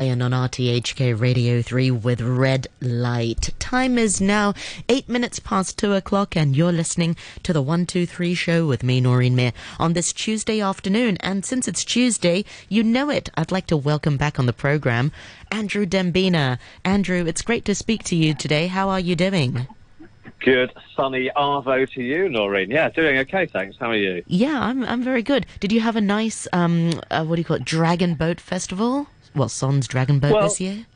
And on RTHK Radio 3 with Red Light. Time is now eight minutes past two o'clock, and you're listening to the 123 show with me, Noreen Mir, on this Tuesday afternoon. And since it's Tuesday, you know it. I'd like to welcome back on the program Andrew Dembina. Andrew, it's great to speak to you today. How are you doing? Good sunny Arvo to you, Noreen. Yeah, doing okay, thanks. How are you? Yeah, I'm I'm very good. Did you have a nice um uh, what do you call it Dragon Boat Festival? Well, Son's Dragon Boat Well, this year.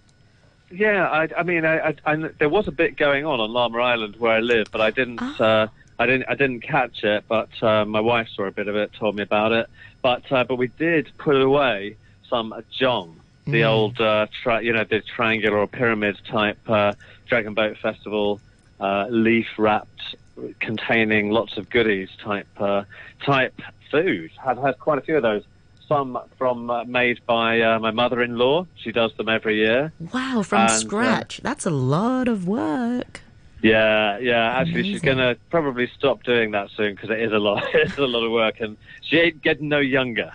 Yeah, I, I mean, I, I, I, there was a bit going on on Lamma Island where I live, but I didn't, Ah. uh, I didn't, I didn't catch it. But uh, my wife saw a bit of it, told me about it. But uh, but we did put away some jong, the Mm. old, uh, tri- you know, the triangular or pyramid type uh, Dragon Boat Festival, uh, leaf wrapped, containing lots of goodies type uh, type food. Had had quite a few of those. Some from uh, made by uh, my mother-in-law. She does them every year. Wow, from and, uh, scratch. That's a lot of work. Yeah, yeah. Actually, she's going to probably stop doing that soon because it is a lot. It's a lot of work, and she ain't getting no younger.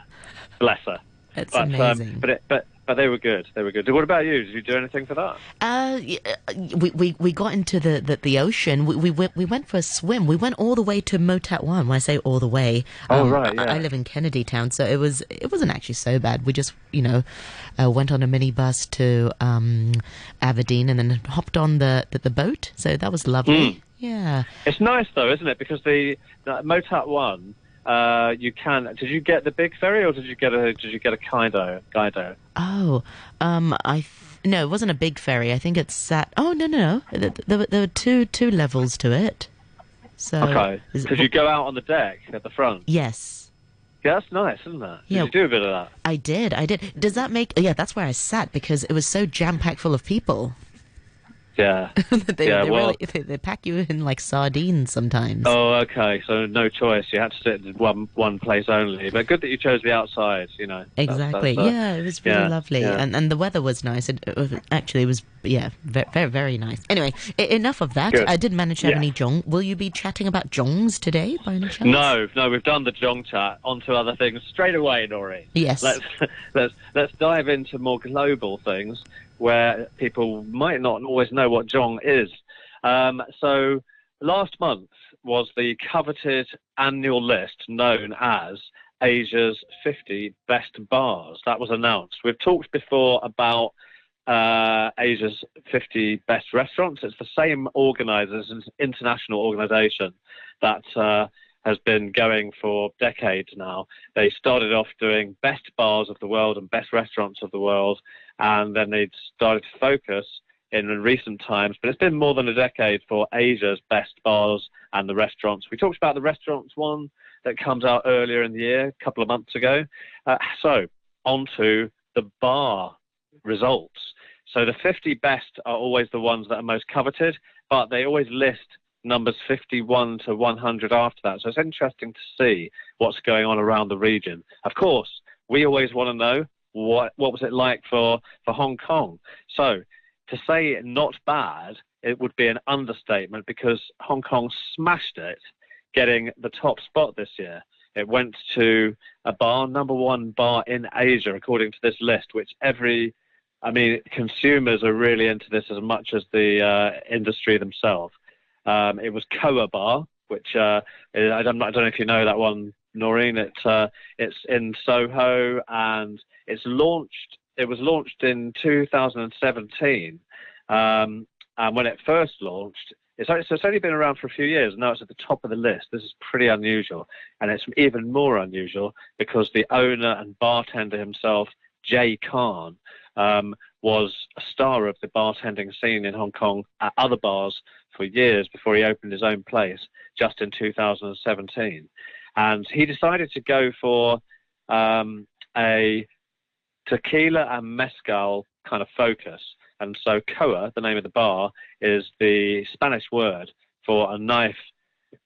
Bless her. It's But amazing. um, but it, but but they were good. They were good. What about you? Did you do anything for that? Uh, uh, we, we we got into the, the, the ocean. We, we went we went for a swim. We went all the way to Mo Tat Wan. When I say all the way, Oh, um, right, I, yeah. I live in Kennedy Town, so it was it wasn't actually so bad. We just you know uh, went on a minibus to um, Aberdeen and then hopped on the, the the boat. So that was lovely. Hmm. Yeah. It's nice though, isn't it? Because the, the Mo Tat Wan, uh, you can. Did you get the big ferry or did you get a did you get a kaito? kaito. Oh, um, I th- no, it wasn't a big ferry. I think it sat. Oh no, no, no. There, there, were- there were two two levels to it. So Okay. is- Because you go out on the deck at the front. yes. Yeah, that's nice, isn't that? Did Yeah. you do a bit of that? I did. I did. Does that make? Yeah, that's where I sat because it was so jam packed full of people. Yeah. they, Yeah, they, well- really, they, they pack you in like sardines sometimes. Oh, okay. So no choice. You had to sit in one one place only. But good that you chose the outside. You know. Exactly. that's, yeah, it was really yeah, lovely, yeah. and and the weather was nice. It, it was, actually, it was yeah, very very, nice. Anyway, enough of that. Good. I did manage to have any jong. Will you be chatting about jongs today, by any chance? No, no, we've done the Jong chat. On to other things straight away, Noreen. Yes. Let's let's let's dive into more global things where people might not always know what Jong is. Um, so last month was the coveted annual list known as Asia's 50 best bars. That was announced. We've talked before about uh, Asia's 50 best restaurants. It's the same organisers, an international organisation that uh, has been going for decades now. They started off doing best bars of the world and best restaurants of the world, and then they've started to focus in recent times, but it's been more than a decade for Asia's best bars and the restaurants. We talked about the restaurants one that comes out earlier in the year, a couple of months ago. Uh, so, on to the bar results. So, the 50 best are always the ones that are most coveted, but they always list numbers 51 to 100 after that. So, it's interesting to see what's going on around the region. Of course, we always want to know what, what was it like for, for Hong Kong. So, to say not bad, it would be an understatement because Hong Kong smashed it, getting the top spot this year. It went to a bar, number one bar in Asia, according to this list, which every, I mean, consumers are really into this as much as the uh, industry themselves. Um, it was COA Bar, which uh, I, don't, I don't know if you know that one, Noreen. It's uh, it's in Soho and it's launched. It was launched in 2017, um, and when it first launched, it's only, so it's only been around for a few years. Now it's at the top of the list. This is pretty unusual, and it's even more unusual because the owner and bartender himself, Jay Khan, um, was a star of the bartending scene in Hong Kong at other bars for years before he opened his own place just in 2017. And he decided to go for um, a tequila and mezcal kind of focus. And so coa, the name of the bar, is the Spanish word for a knife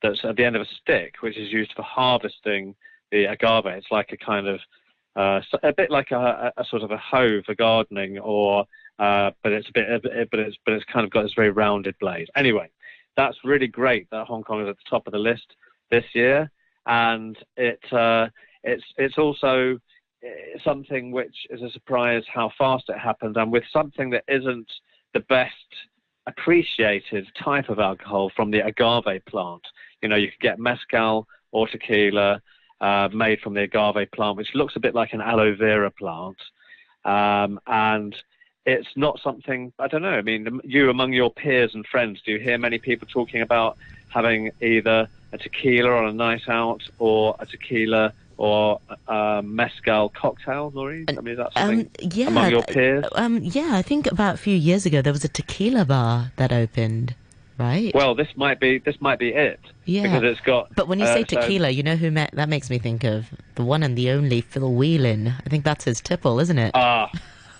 that's at the end of a stick, which is used for harvesting the agave. It's like a kind of uh, a bit like a, a, sort of a hoe for gardening, or uh, but it's a bit- but it's but it's kind of got this very rounded blade. Anyway, that's really great that Hong Kong is at the top of the list this year, and it uh, it's it's also eh, something which is a surprise how fast it happened, and with something that isn't the best appreciated type of alcohol from the agave plant. You know, you could get mezcal or tequila uh, made from the agave plant, which looks a bit like an aloe vera plant. Um, and it's not something, I don't know, I mean, you among your peers and friends, do you hear many people talking about having either a tequila on a night out or a tequila or a mezcal cocktail, Noreen? I mean, is that something um, yeah, among your peers? Um, yeah, I think about a few years ago there was a tequila bar that opened. Right. Well, this might be this might be it. Yeah. Because it's got. But when you uh, say tequila, so, you know who met, that makes me think of the one and the only Phil Whelan. I think that's his tipple, isn't it? Ah.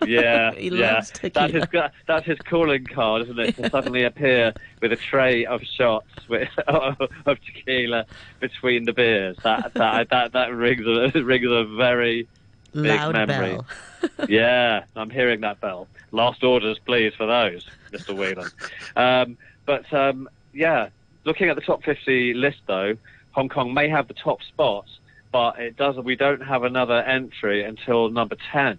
Yeah, yeah. That's his, that's his calling card, isn't it? To suddenly appear with a tray of shots with, of tequila between the beers. That that that, that rings a rings a very loud memory. bell. yeah, I'm hearing that bell. Last orders, please, for those, Mr. Whelan. Um, but um, yeah, looking at the top 50 list though, Hong Kong may have the top spot, but it does. We don't have another entry until number 10,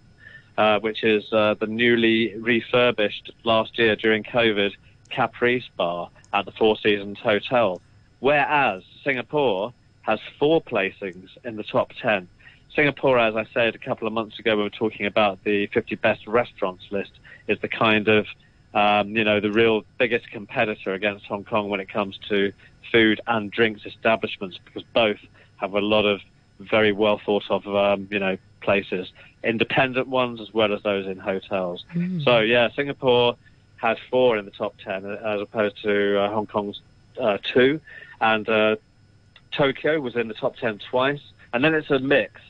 uh, which is uh, the newly refurbished last year during COVID Caprice Bar at the Four Seasons Hotel. Whereas Singapore has four placings in the top 10. Singapore, as I said a couple of months ago, when we were talking about the 50 best restaurants list, is the kind of um, you know, the real biggest competitor against Hong Kong when it comes to food and drinks establishments because both have a lot of very well thought of, um, you know, places, independent ones as well as those in hotels. Mm. So yeah, Singapore has four in the top ten as opposed to uh, Hong Kong's uh, two, and uh, Tokyo was in the top ten twice, and then it's a mix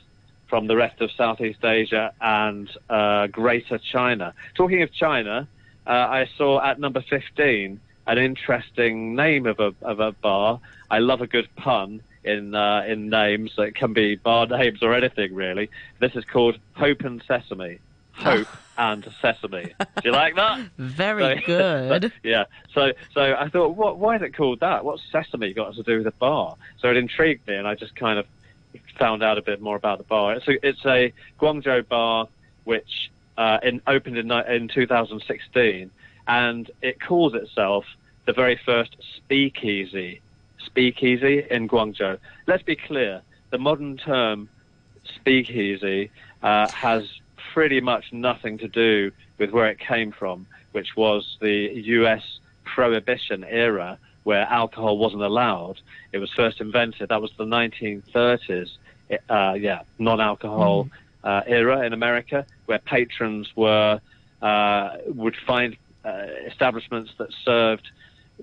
from the rest of Southeast Asia and uh, Greater China. Talking of China, uh, I saw at number 15 an interesting name of a, of a bar. I love a good pun in uh, in names. It can be bar names or anything really. This is called Hope and Sesame. Hope and Sesame. Do you like that? Very so, good. yeah. So so I thought, what? Why is it called that? What's Sesame got to do with a bar? So it intrigued me, and I just kind of found out a bit more about the bar. It's a, it's a Guangzhou bar which uh, in, opened in, in 2016, and it calls itself the very first speakeasy, speakeasy in Guangzhou. Let's be clear: the modern term speakeasy uh, has pretty much nothing to do with where it came from, which was the U.S. prohibition era, where alcohol wasn't allowed. It was first invented. That was the 1930s. Uh, yeah, non-alcohol. Mm uh, era in America, where patrons were uh, would find uh, establishments that served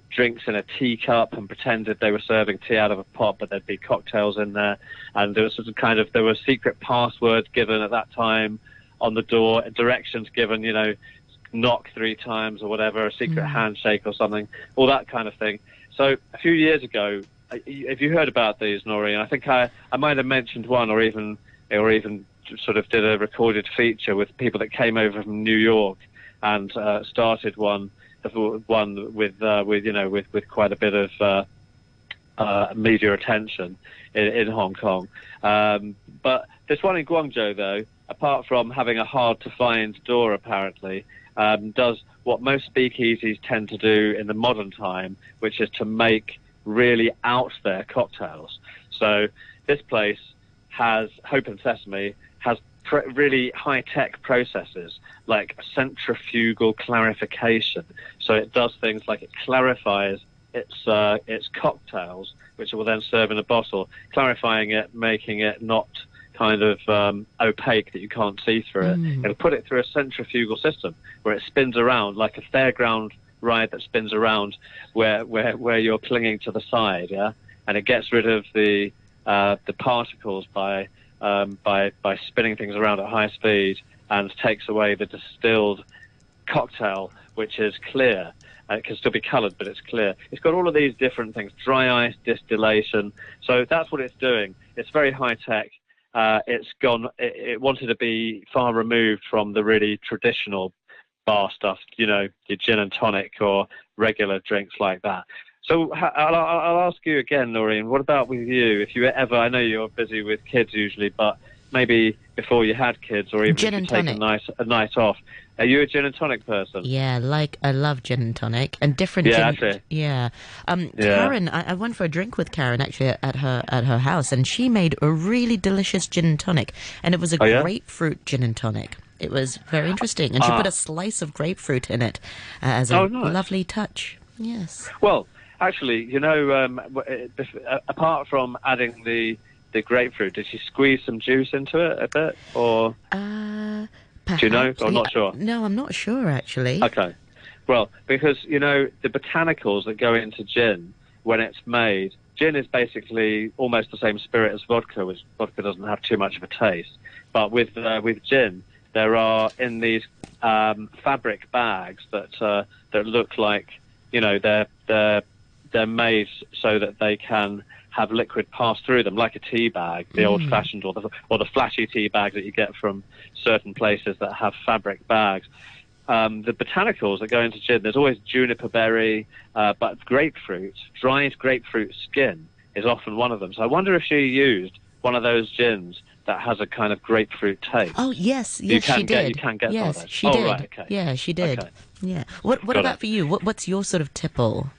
drinks in a teacup and pretended they were serving tea out of a pot, but there'd be cocktails in there, and there was some kind of there were secret passwords given at that time on the door, directions given, you know, knock three times or whatever, a secret mm. handshake or something, all that kind of thing. So a few years ago, have you heard about these, Noreen? I think I, I might have mentioned one or even or even sort of did a recorded feature with people that came over from New York and uh, started one one with uh, with you know with with quite a bit of uh, uh, media attention in, in Hong Kong. Um, but this one in Guangzhou, though, apart from having a hard to find door, apparently, um, does what most speakeasies tend to do in the modern time, which is to make really out there cocktails. So this place has Hope and Sesame has pr- really high tech processes like centrifugal clarification. So it does things like it clarifies its uh, its cocktails, which it will then serve in a bottle, clarifying it, making it not kind of um, opaque that you can't see through it. Mm. It'll put it through a centrifugal system where it spins around like a fairground ride that spins around where where where you're clinging to the side, yeah, and it gets rid of the uh, the particles by um, by by spinning things around at high speed and takes away the distilled cocktail, which is clear. Uh, it can still be coloured, but it's clear. It's got all of these different things: dry ice, distillation. So that's what it's doing. It's very high tech. Uh, it's gone. It, it, wanted to be far removed from the really traditional bar stuff. You know, your gin and tonic or regular drinks like that. So I'll, I'll, ask you again, Noreen. What about with you? If you ever, I know you're busy with kids usually, but maybe before you had kids, or even if you take a nice a night off. Are you a gin and tonic person? Yeah, like I love gin and tonic and different Yeah, gin. actually. Yeah, um, Yeah. Karen, I, I went for a drink with Karen actually at her at her house, and she made a really delicious gin and tonic, and it was a Oh, yeah? grapefruit gin and tonic. It was very interesting, and she Ah. put a slice of grapefruit in it uh, as a Oh, nice. lovely touch. Yes. Well, actually, you know, um, uh, uh, apart from adding the the grapefruit, did she squeeze some juice into it a bit, or Uh, Do you know? I'm not sure. No, I'm not sure actually. okay? Well, because you know the botanicals that go into gin when it's made. Gin is basically almost the same spirit as vodka, which vodka doesn't have too much of a taste. But with uh, with gin, there are in these um, fabric bags that uh, that look like you know they're they're they're made so that they can have liquid pass through them, like a tea bag, the old-fashioned or the or the flashy tea bags that you get from certain places that have fabric bags. Um, the botanicals that go into gin, there's always juniper berry, uh, but grapefruit, dried grapefruit skin is often one of them. So I wonder if she used one of those gins that has a kind of grapefruit taste. Oh yes, yes, she get- did. you can get yes, she Oh, did. right, okay. Yeah, she did. Okay. Yeah. What What Got about it. for you? What What's your sort of tipple?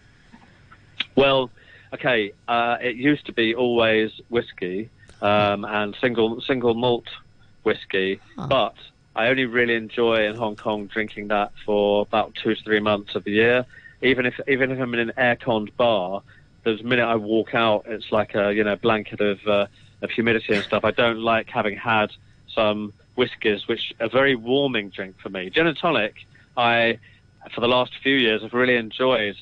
Well, okay. Uh, it used to be always whiskey um, and single single malt whiskey, but I only really enjoy in Hong Kong drinking that for about two to three months of the year. Even if even if I'm in an air-conned bar, the minute I walk out, it's like a you know blanket of uh, of humidity and stuff. I don't like having had some whiskies, which are a very warming drink for me. Gin and tonic, I for the last few years have really enjoyed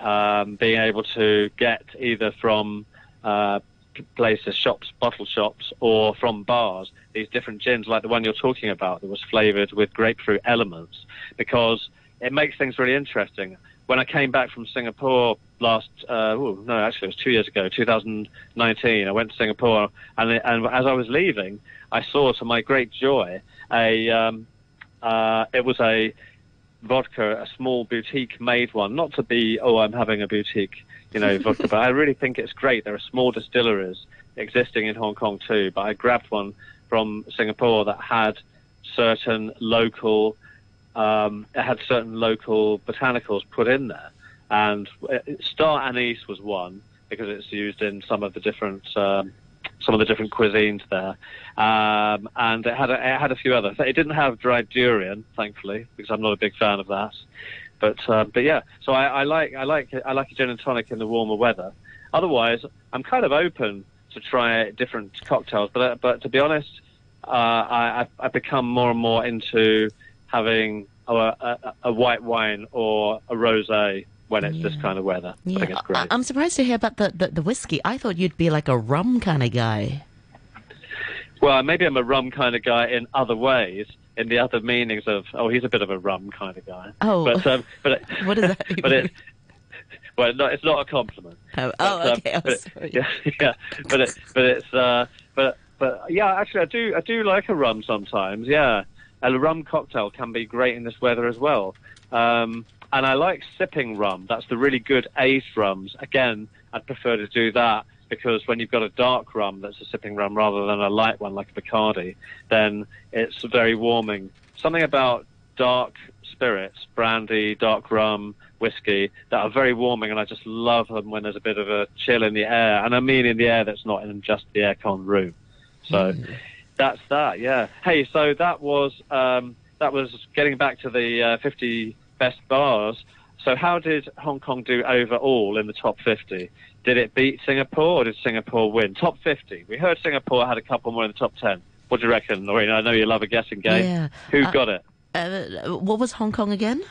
um, being able to get either from uh, places, shops, bottle shops, or from bars, these different gins like the one you're talking about that was flavored with grapefruit elements, because it makes things really interesting. When I came back from Singapore last, uh, oh, no, actually it was two years ago, 2019, I went to Singapore, and, and as I was leaving, I saw, to my great joy, a um, uh, it was a vodka, a small boutique made one, not to be, oh, I'm having a boutique, you know, vodka, but I really think it's great. There are small distilleries existing in Hong Kong too, but I grabbed one from Singapore that had certain local, um, it had certain local botanicals put in there. And uh, star anise was one because it's used in some of the different, um, some of the different cuisines there. Um, and it had, a, it had a few others. It didn't have dried durian, thankfully, because I'm not a big fan of that. But uh, but yeah, so I, I like I like I like a gin and tonic in the warmer weather. Otherwise, I'm kind of open to try different cocktails. But uh, but to be honest, uh, I I've, become more and more into having a, a, a white wine or a rosé when it's this kind of weather. I Yeah, think it's great. I, am surprised to hear about the, the the whiskey. I thought you'd be like a rum kind of guy. Well, maybe I'm a rum kind of guy in other ways, in the other meanings of oh, he's a bit of a rum kind of guy. Oh. but um, but it, What does that but it, well, no, it's not a compliment. Oh, But, oh, um, okay. oh, but- sorry. yeah, yeah, but it, but it's uh, but but yeah, actually, I do I do like a rum sometimes. Yeah, and a rum cocktail can be great in this weather as well. Um, and I like sipping rum. That's the really good aged rums. Again, I'd prefer to do that because when you've got a dark rum that's a sipping rum rather than a light one like a Bacardi, then it's very warming. Something about dark spirits, brandy, dark rum, whiskey, that are very warming, and I just love them when there's a bit of a chill in the air. And I mean in the air that's not in just the aircon room. So that's that, yeah. Hey, so that was um, that was getting back to the uh, 50 best bars. So how did Hong Kong do overall in the top 50? Did it beat Singapore or did Singapore win? Top 50. We heard Singapore had a couple more in the top 10. What do you reckon, Noreen? I know you love a guessing game. Yeah. Who Uh, got it? Uh, what was Hong Kong again?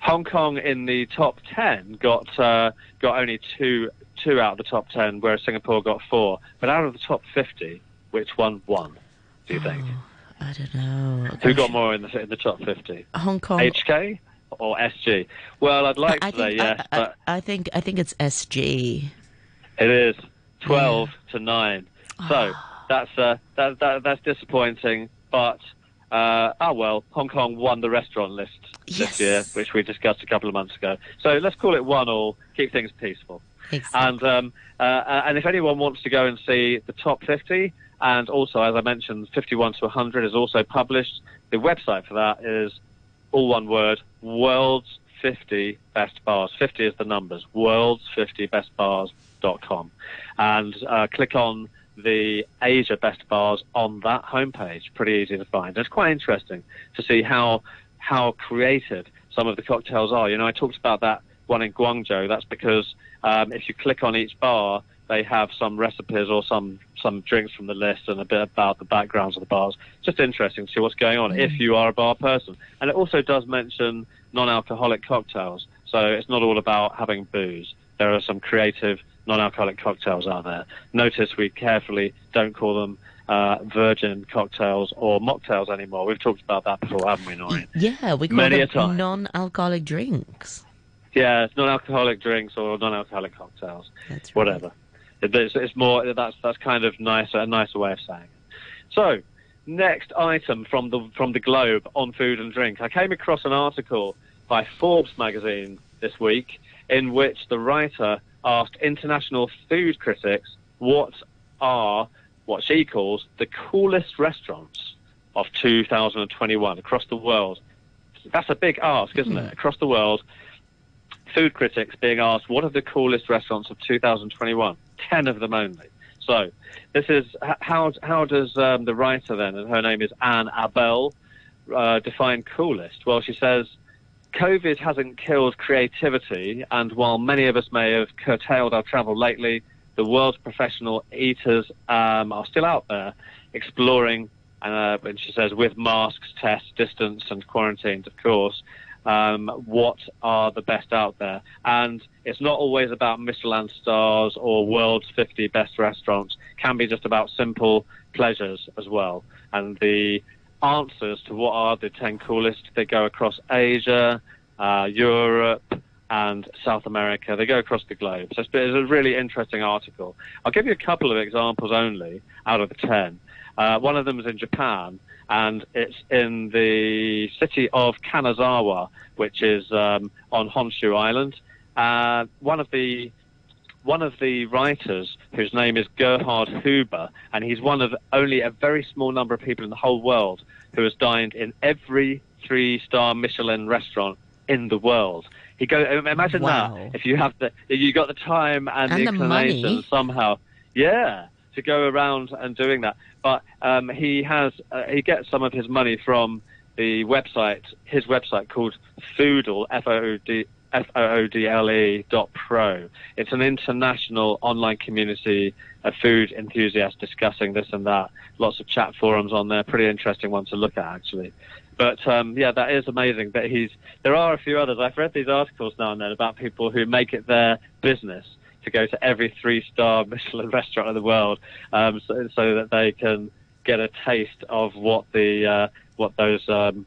Hong Kong in the top 10 got uh, got only two two out of the top 10, whereas Singapore got four. But out of the top 50, which one won? Do you think? I don't know. Who got more in the in the top 50? Hong Kong? HK or SG? Well, I'd like I to say think yes, I, I, but I think I think it's SG. it is 12 to nine. So Ah. that's uh, that, that that's disappointing. But uh, oh well, Hong Kong won the restaurant list Yes. this year, which we discussed a couple of months ago. So let's call it one all. Keep things peaceful. Exactly. And um, uh, and if anyone wants to go and see the top 50, and also, as I mentioned, 51 to 100 is also published. The website for that is all one word, World's 50 Best Bars. 50 is the numbers, World's 50 Best Bars.com. And uh, click on the Asia Best Bars on that homepage. Pretty easy to find. It's quite interesting to see how how creative some of the cocktails are. You know, I talked about that one in Guangzhou. That's because um, if you click on each bar, they have some recipes or some some drinks from the list and a bit about the backgrounds of the bars. Just interesting to see what's going on mm. if you are a bar person. And it also does mention non-alcoholic cocktails, so it's not all about having booze. There are some creative non-alcoholic cocktails out there. Notice we carefully don't call them uh, virgin cocktails or mocktails anymore. We've talked about that before, haven't we, Noreen? Yeah, we call Many them non-alcoholic drinks. Yeah, non-alcoholic drinks or non-alcoholic cocktails, That's right. whatever. It's, it's more that's that's kind of nicer a nicer way of saying it. So, next item from the from the Globe on food and drink. I came across an article by Forbes magazine this week in which the writer asked international food critics what are what she calls the coolest restaurants of 2021 across the world. That's a big ask, isn't it? Hmm. Across the world, food critics being asked what are the coolest restaurants of 2021 10 of them only. So, this is how, how does um, the writer then, and her name is Ann Abel, uh, define coolest? Well, she says, COVID hasn't killed creativity, and while many of us may have curtailed our travel lately, the world's professional eaters um, are still out there exploring, uh, and she says, with masks, tests, distance, and quarantines, of course, um, what are the best out there. And it's not always about Michelin stars or world's 50 best restaurants. It can be just about simple pleasures as well. And the answers to what are the 10 coolest, they go across Asia, uh, Europe, and South America. They go across the globe. So it's, a really interesting article. I'll give you a couple of examples only out of the 10. Uh, one of them is in Japan, and it's in the city of Kanazawa, which is um, on Honshu Island. Uh, one of the one of the writers, whose name is Gerhard Huber, and he's one of only a very small number of people in the whole world who has dined in every three-star Michelin restaurant in the world. He go imagine wow. that if you have the you got the time and, and the inclination the somehow, yeah, to go around and doing that. But um, he has uh, he gets some of his money from the website, his website called Foodle, F O O D F O O D L E dot pro. It's an international online community of food enthusiasts discussing this and that. Lots of chat forums on there. Pretty interesting one to look at actually. But um, yeah, that is amazing. But he's there are a few others. I've read these articles now and then about people who make it their business to go to every three-star Michelin restaurant in the world, um, so, so, that they can get a taste of what the uh, what those um,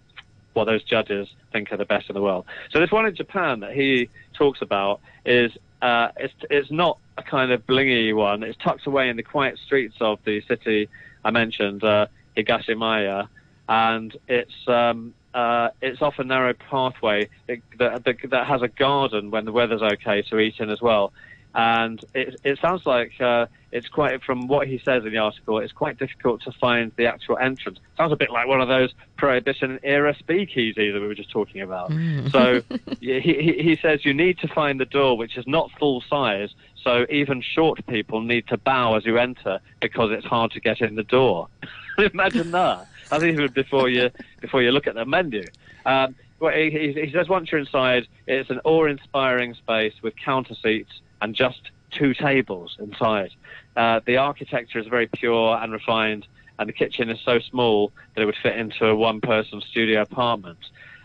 what those judges think are the best in the world. So this one in Japan that he talks about is uh, it's it's not a kind of blingy one. It's tucked away in the quiet streets of the city I mentioned, uh, Higashiyama, and it's um, uh, it's off a narrow pathway that, that, that, has a garden when the weather's okay to eat in as well and it, it sounds like uh, it's quite, from what he says in the article, it's quite difficult to find the actual entrance. Sounds a bit like one of those Prohibition era speakeasies that we were just talking about. Mm. So he, he, he says you need to find the door which is not full size, so even short people need to bow as you enter because it's hard to get in the door. Imagine that. That's even before you before you look at the menu. Um, well, he, he says once you're inside, it's an awe-inspiring space with counter seats and just two tables inside. Uh, the architecture is very pure and refined, and the kitchen is so small that it would fit into a one-person studio apartment.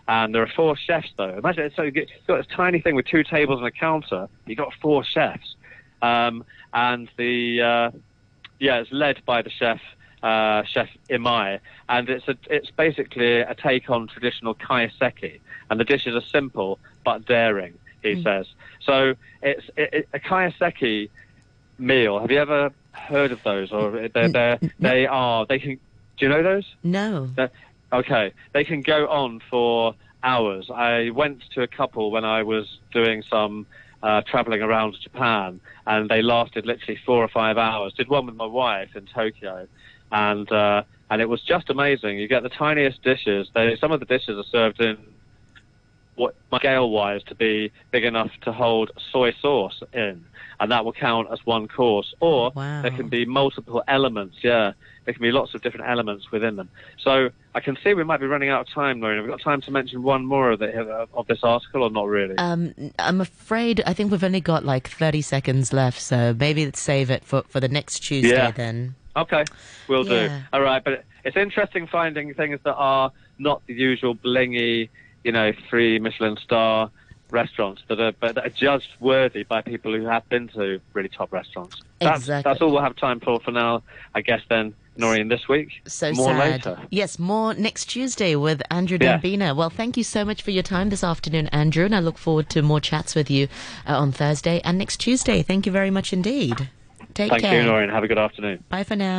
And there are four chefs, though. Imagine it's so you've got this tiny thing with two tables and a counter. You've got four chefs, um, and the uh, yeah, it's led by the chef uh, Chef Imai, and it's a, it's basically a take on traditional kaiseki, and the dishes are simple but daring he mm. says. So it's it, it, a kaiseki meal. Have you ever heard of those? Or they're, they're, they are they can. Do you know those? No. They're, okay, they can go on for hours. I went to a couple when I was doing some uh, traveling around Japan, and they lasted literally four or five hours. Did one with my wife in Tokyo, and uh, and it was just amazing. You get the tiniest dishes. They, some of the dishes are served in what scale wise to be big enough to hold soy sauce in, and that will count as one course. Or Wow. there can be multiple elements. Yeah, there can be lots of different elements within them. So I can see we might be running out of time, Maureen. Have we got time to mention one more of, the, of this article, or not really? Um, I'm afraid I think we've only got like 30 seconds left, so maybe let's save it for, for the next Tuesday Yeah. then. Okay, we'll do. All right, but it's interesting finding things that are not the usual blingy, you know, three Michelin star restaurants that are that are judged worthy by people who have been to really top restaurants. That's, Exactly. that's all we'll have time for for now, I guess. Then, Noreen, this week. So more sad. later. Yes, more next Tuesday with Andrew Yeah. Dembina. Well, thank you so much for your time this afternoon, Andrew, and I look forward to more chats with you uh, on Thursday and next Tuesday. Thank you very much indeed. Take Thank care. you, Noreen. Have a good afternoon. Bye for now.